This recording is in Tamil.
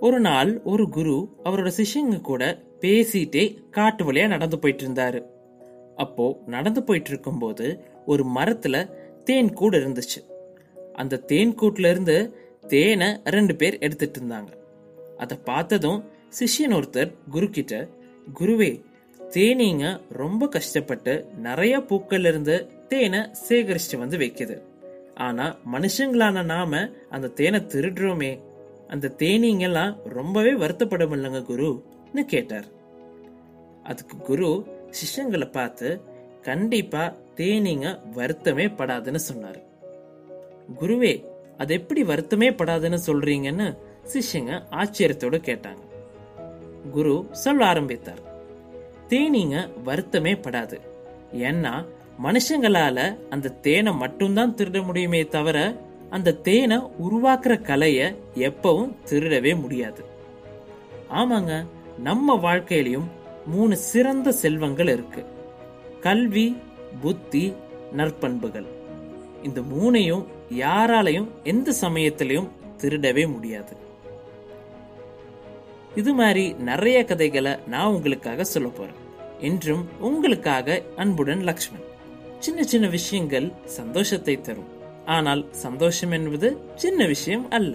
ஒரு நாள் ஒரு குரு அவரோட சிஷ்யங்க கூட பேசிட்டே காட்டு வழியா நடந்து போயிட்டு இருந்தாரு அப்போ நடந்து போயிட்டு இருக்கும்போது ஒரு மரத்துல தேன் கூடு இருந்துச்சு. அந்த தேன் கூட்டுல இருந்து தேனை ரெண்டு பேர் எடுத்துட்டு இருந்தாங்க. அதை பார்த்ததும் சிஷ்யன் ஒருத்தர் குரு கிட்ட குருவே தேனீங்க ரொம்ப கஷ்டப்பட்டு நிறைய பூக்கள்ல இருந்து தேனை சேகரிச்சுட்டு வந்து வைக்குது. ஆனா மனுஷங்களான நாம அந்த தேனை திருடுறோமே அந்த தேனீங்கெல்லாம் ரொம்பவே வருத்தப்படும் இல்லைங்க குருன்னு கேட்டார். அதுக்கு குரு சிஷ்யங்களை பார்த்து கண்டிப்பா தேனீங்க வருத்தமே படாதுன்னு சொன்னார். குருவே அது எப்படி வருத்தமே படாதுன்னு சொல்றீங்கன்னு சிஷ்யங்க ஆச்சரியத்தோடு கேட்டாங்க. குரு சொல்ல ஆரம்பித்தார். தேனீங்க வருத்தமே படாது. ஏன்னா மனுஷங்களால அந்த தேனை மட்டும்தான் திருட முடியுமே தவிர அந்த தேனை உருவாக்குற கலையை எப்பவும் திருடவே முடியாது. ஆமாங்க நம்ம வாழ்க்கையிலையும் மூணு சிறந்த செல்வங்கள் இருக்கு. கல்வி புத்தி நற்பண்புகள். இந்த மூணையும் யாராலையும் எந்த சமயத்திலையும் திருடவே முடியாது. இது மாதிரி நிறைய கதைகளை நான் உங்களுக்காக சொல்ல போறேன். என்றும் உங்களுக்காக அன்புடன் லக்ஷ்மண். சின்ன சின்ன விஷயங்கள் சந்தோஷத்தை தரும். ஆனால் சந்தோஷம் என்பது சின்ன விஷயம் அல்ல.